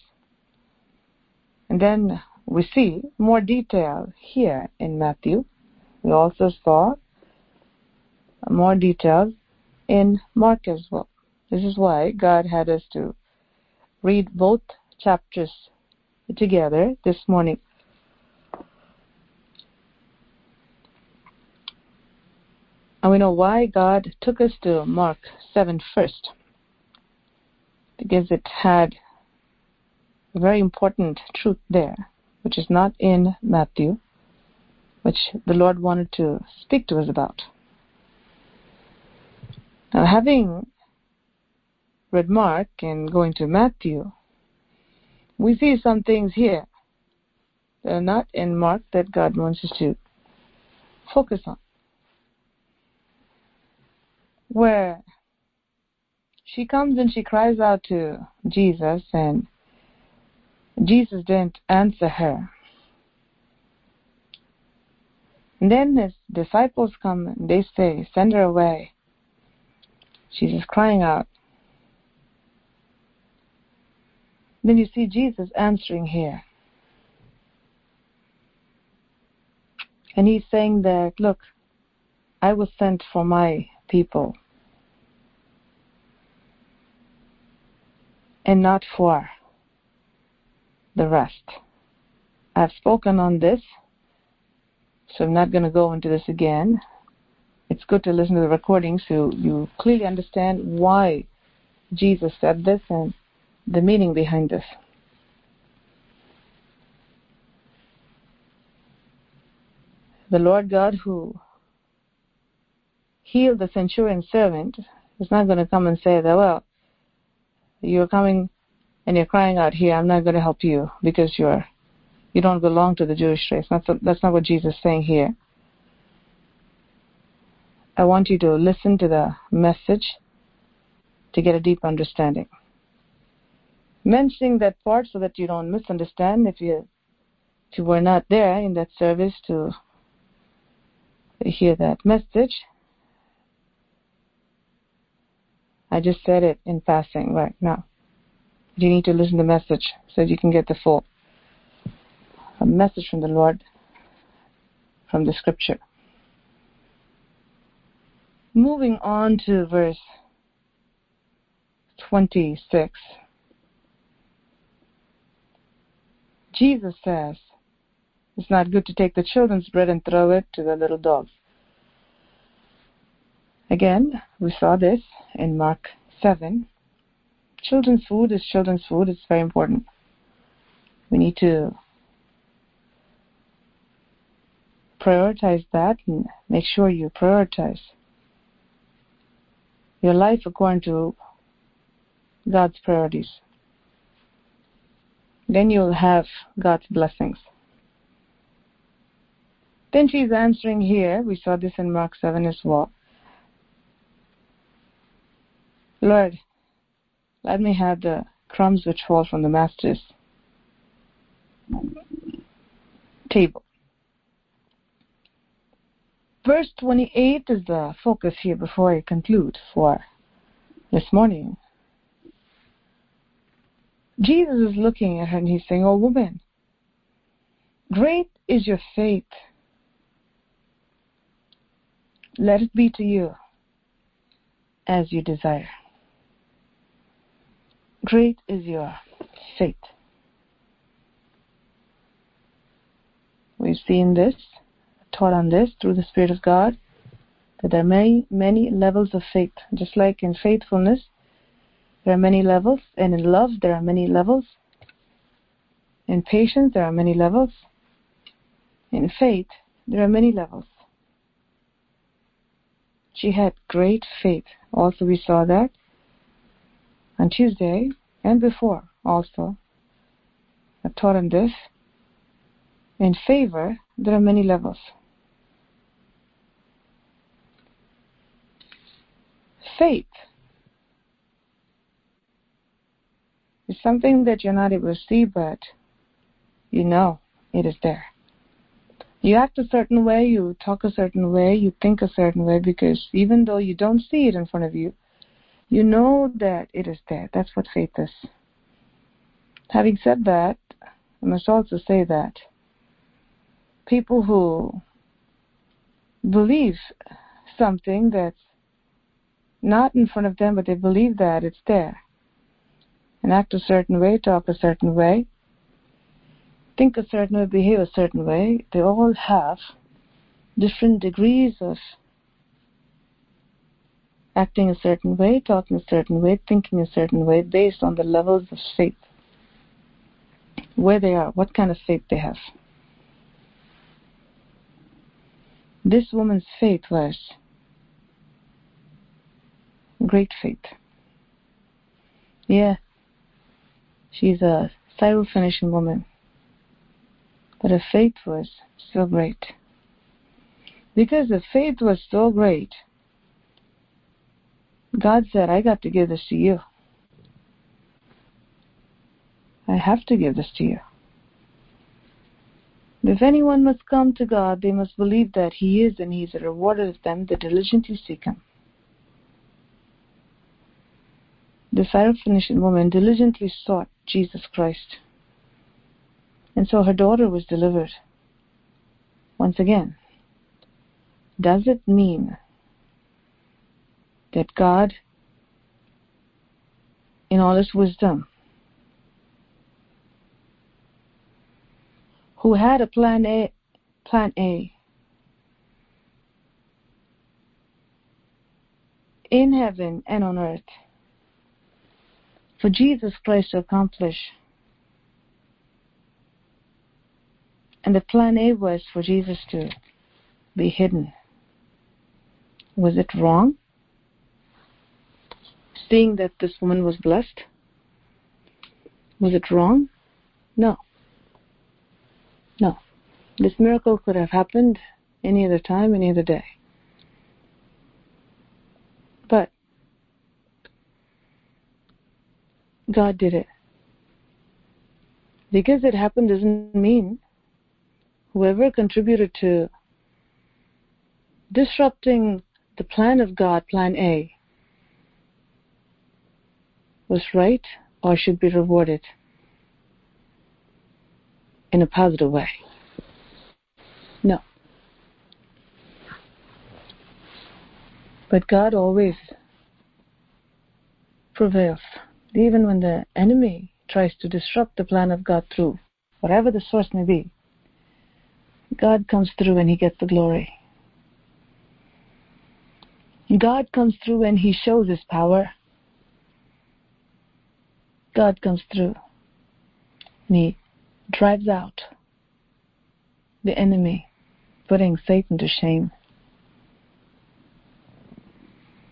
And then we see more detail here in Matthew. We also saw more details in Mark as well. This is why God had us to read both chapters together this morning. And we know why God took us to Mark 7 first. Because it had a very important truth there, which is not in Matthew, which the Lord wanted to speak to us about. Now, having read Mark and going to Matthew, we see some things here that are not in Mark that God wants us to focus on. Where she comes and she cries out to Jesus, and Jesus didn't answer her. And then his disciples come and they say, Send her away. She's just crying out. Then you see Jesus answering here. And he's saying that, look, I was sent for my people and not for the rest. I've spoken on this, so I'm not going to go into this again. It's good to listen to the recording so you clearly understand why Jesus said this and the meaning behind this. The Lord God who healed the centurion servant is not going to come and say that, well, you're coming and you're crying out here, I'm not going to help you because you're you don't belong to the Jewish race. That's, that's not what Jesus is saying here. I want you to listen to the message to get a deep understanding. Mentioning that part so that you don't misunderstand if you if you were not there in that service to hear that message. I just said it in passing right now. You need to listen to the message so you can get the full a message from the Lord from the scripture. Moving on to verse 26. Jesus says, It's not good to take the children's bread and throw it to the little dogs. Again, we saw this in Mark 7. Children's food is children's food. It's very important. We need to prioritize that and make sure you prioritize your life according to God's priorities. Then you'll have God's blessings. Then she's answering here. We saw this in Mark 7 as well. Lord, let me have the crumbs which fall from the master's table. Verse 28 is the focus here before I conclude for this morning. Jesus is looking at her and he's saying, Oh, woman, great is your faith. Let it be to you as you desire. Great is your faith. We've seen this, taught on this through the Spirit of God, that there are many, many levels of faith. Just like in faithfulness, there are many levels, and in love, there are many levels. In patience, there are many levels. In faith, there are many levels. She had great faith. Also, we saw that on Tuesday and before also. I taught on this. In favor, there are many levels. Faith is something that you're not able to see, but you know it is there. You act a certain way, you talk a certain way, you think a certain way because even though you don't see it in front of you, you know that it is there. That's what faith is. Having said that, I must also say that people who believe something that's not in front of them, but they believe that it's there, and act a certain way, talk a certain way, think a certain way, behave a certain way, they all have different degrees of acting a certain way, talking a certain way, thinking a certain way based on the levels of faith, where they are, what kind of faith they have. This woman's faith was great faith. Yeah, she's a Syro-Phoenician woman, but her faith was so great. Because the faith was so great, God said, I got to give this to you. I have to give this to you. If anyone must come to God, they must believe that He is and He is a rewarder of them that diligently seek Him. The Syrophoenician woman diligently sought Jesus Christ. And so her daughter was delivered. Once again, does it mean that God, in all his wisdom, who had a plan A, plan A, in heaven and on earth, for Jesus Christ to accomplish. And the plan A was for Jesus to be hidden. Was it wrong? Seeing that this woman was blessed? Was it wrong? No. No. This miracle could have happened any other time, any other day. But God did it. Because it happened doesn't mean whoever contributed to disrupting the plan of God, plan A, was right or should be rewarded in a positive way. No. But God always prevails, even when the enemy tries to disrupt the plan of God through whatever the source may be. God comes through and He gets the glory. God comes through and He shows His power. God comes through and He drives out the enemy, putting Satan to shame.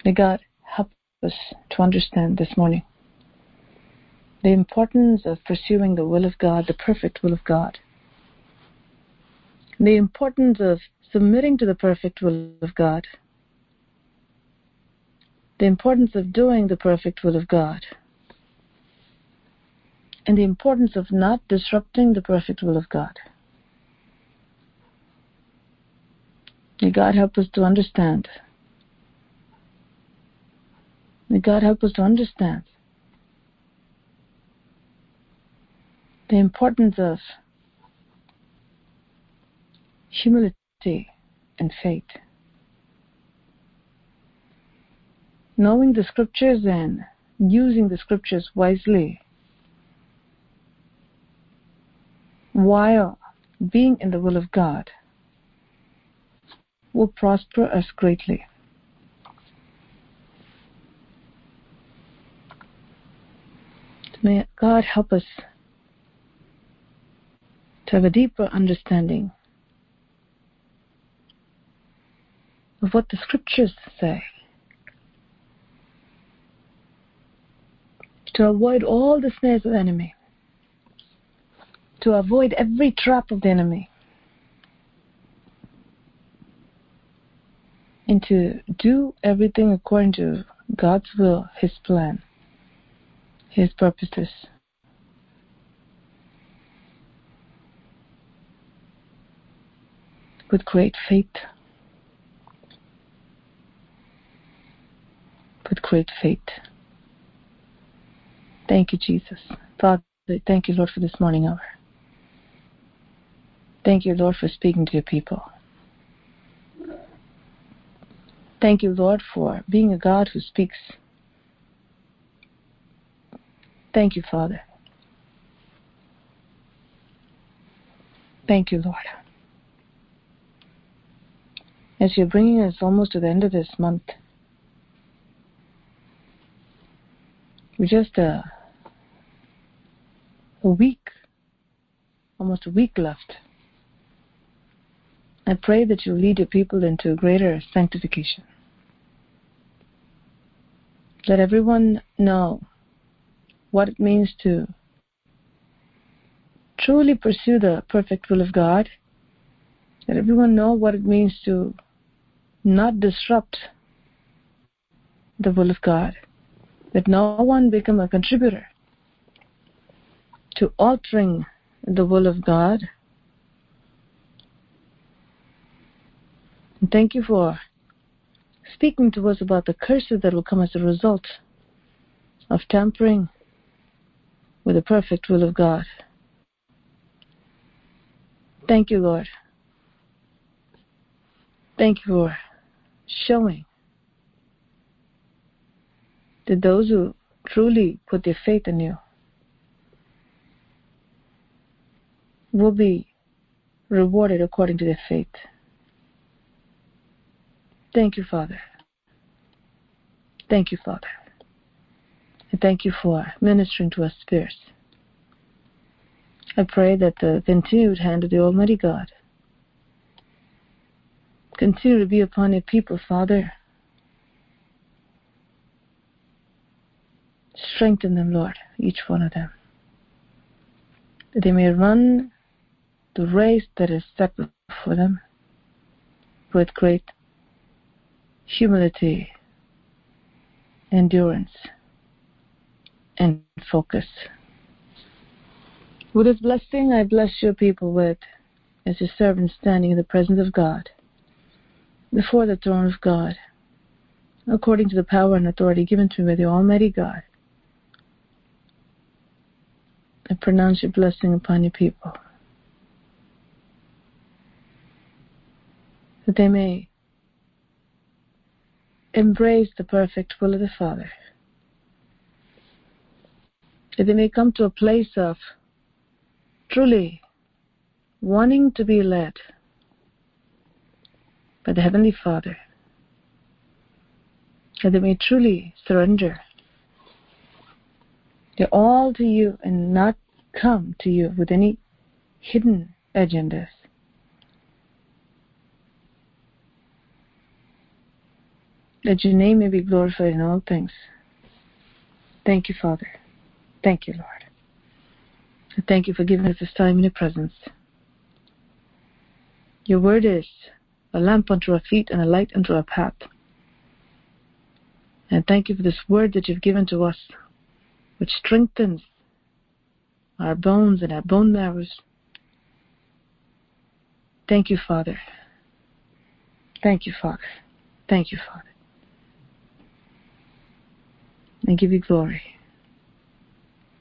May God help us to understand this morning the importance of pursuing the will of God, the perfect will of God, the importance of submitting to the perfect will of God, the importance of doing the perfect will of God and the importance of not disrupting the perfect will of God. May God help us to understand. May God help us to understand the importance of humility and faith. Knowing the scriptures and using the scriptures wisely while being in the will of God will prosper us greatly. May God help us to have a deeper understanding of what the scriptures say, to avoid all the snares of the enemy. To avoid every trap of the enemy. And to do everything according to God's will, His plan, His purposes. With great faith. With great faith. Thank you, Jesus. Father, thank you, Lord, for this morning hour. Thank you, Lord, for speaking to your people. Thank you, Lord, for being a God who speaks. Thank you, Father. Thank you, Lord. As you're bringing us almost to the end of this month, we're just a, a week, almost a week left I pray that you lead your people into greater sanctification. Let everyone know what it means to truly pursue the perfect will of God. Let everyone know what it means to not disrupt the will of God. Let no one become a contributor to altering the will of God. And thank you for speaking to us about the curses that will come as a result of tampering with the perfect will of God. Thank you, Lord. Thank you for showing that those who truly put their faith in you will be rewarded according to their faith. Thank you, Father. Thank you, Father. And thank you for ministering to us spirits. I pray that the continued hand of the Almighty God continue to be upon your people, Father. Strengthen them, Lord, each one of them, that they may run the race that is set before them with great humility, endurance, and focus. With this blessing, I bless your people with, as your servant standing in the presence of God, before the throne of God, according to the power and authority given to me by the Almighty God. I pronounce your blessing upon your people. That they may embrace the perfect will of the Father. That they may come to a place of truly wanting to be led by the Heavenly Father. That they may truly surrender their all to you and not come to you with any hidden agendas. That your name may be glorified in all things. Thank you, Father. Thank you, Lord. And thank you for giving us this time in your presence. Your word is a lamp unto our feet and a light unto our path. And thank you for this word that you've given to us which strengthens our bones and our bone marrows. Thank you, Father. Thank you, Father. Thank you, Father. I give you glory.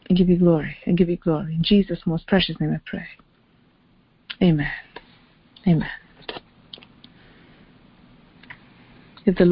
I give you glory. I give you glory. In Jesus' most precious name I pray. Amen. Amen. If the Lord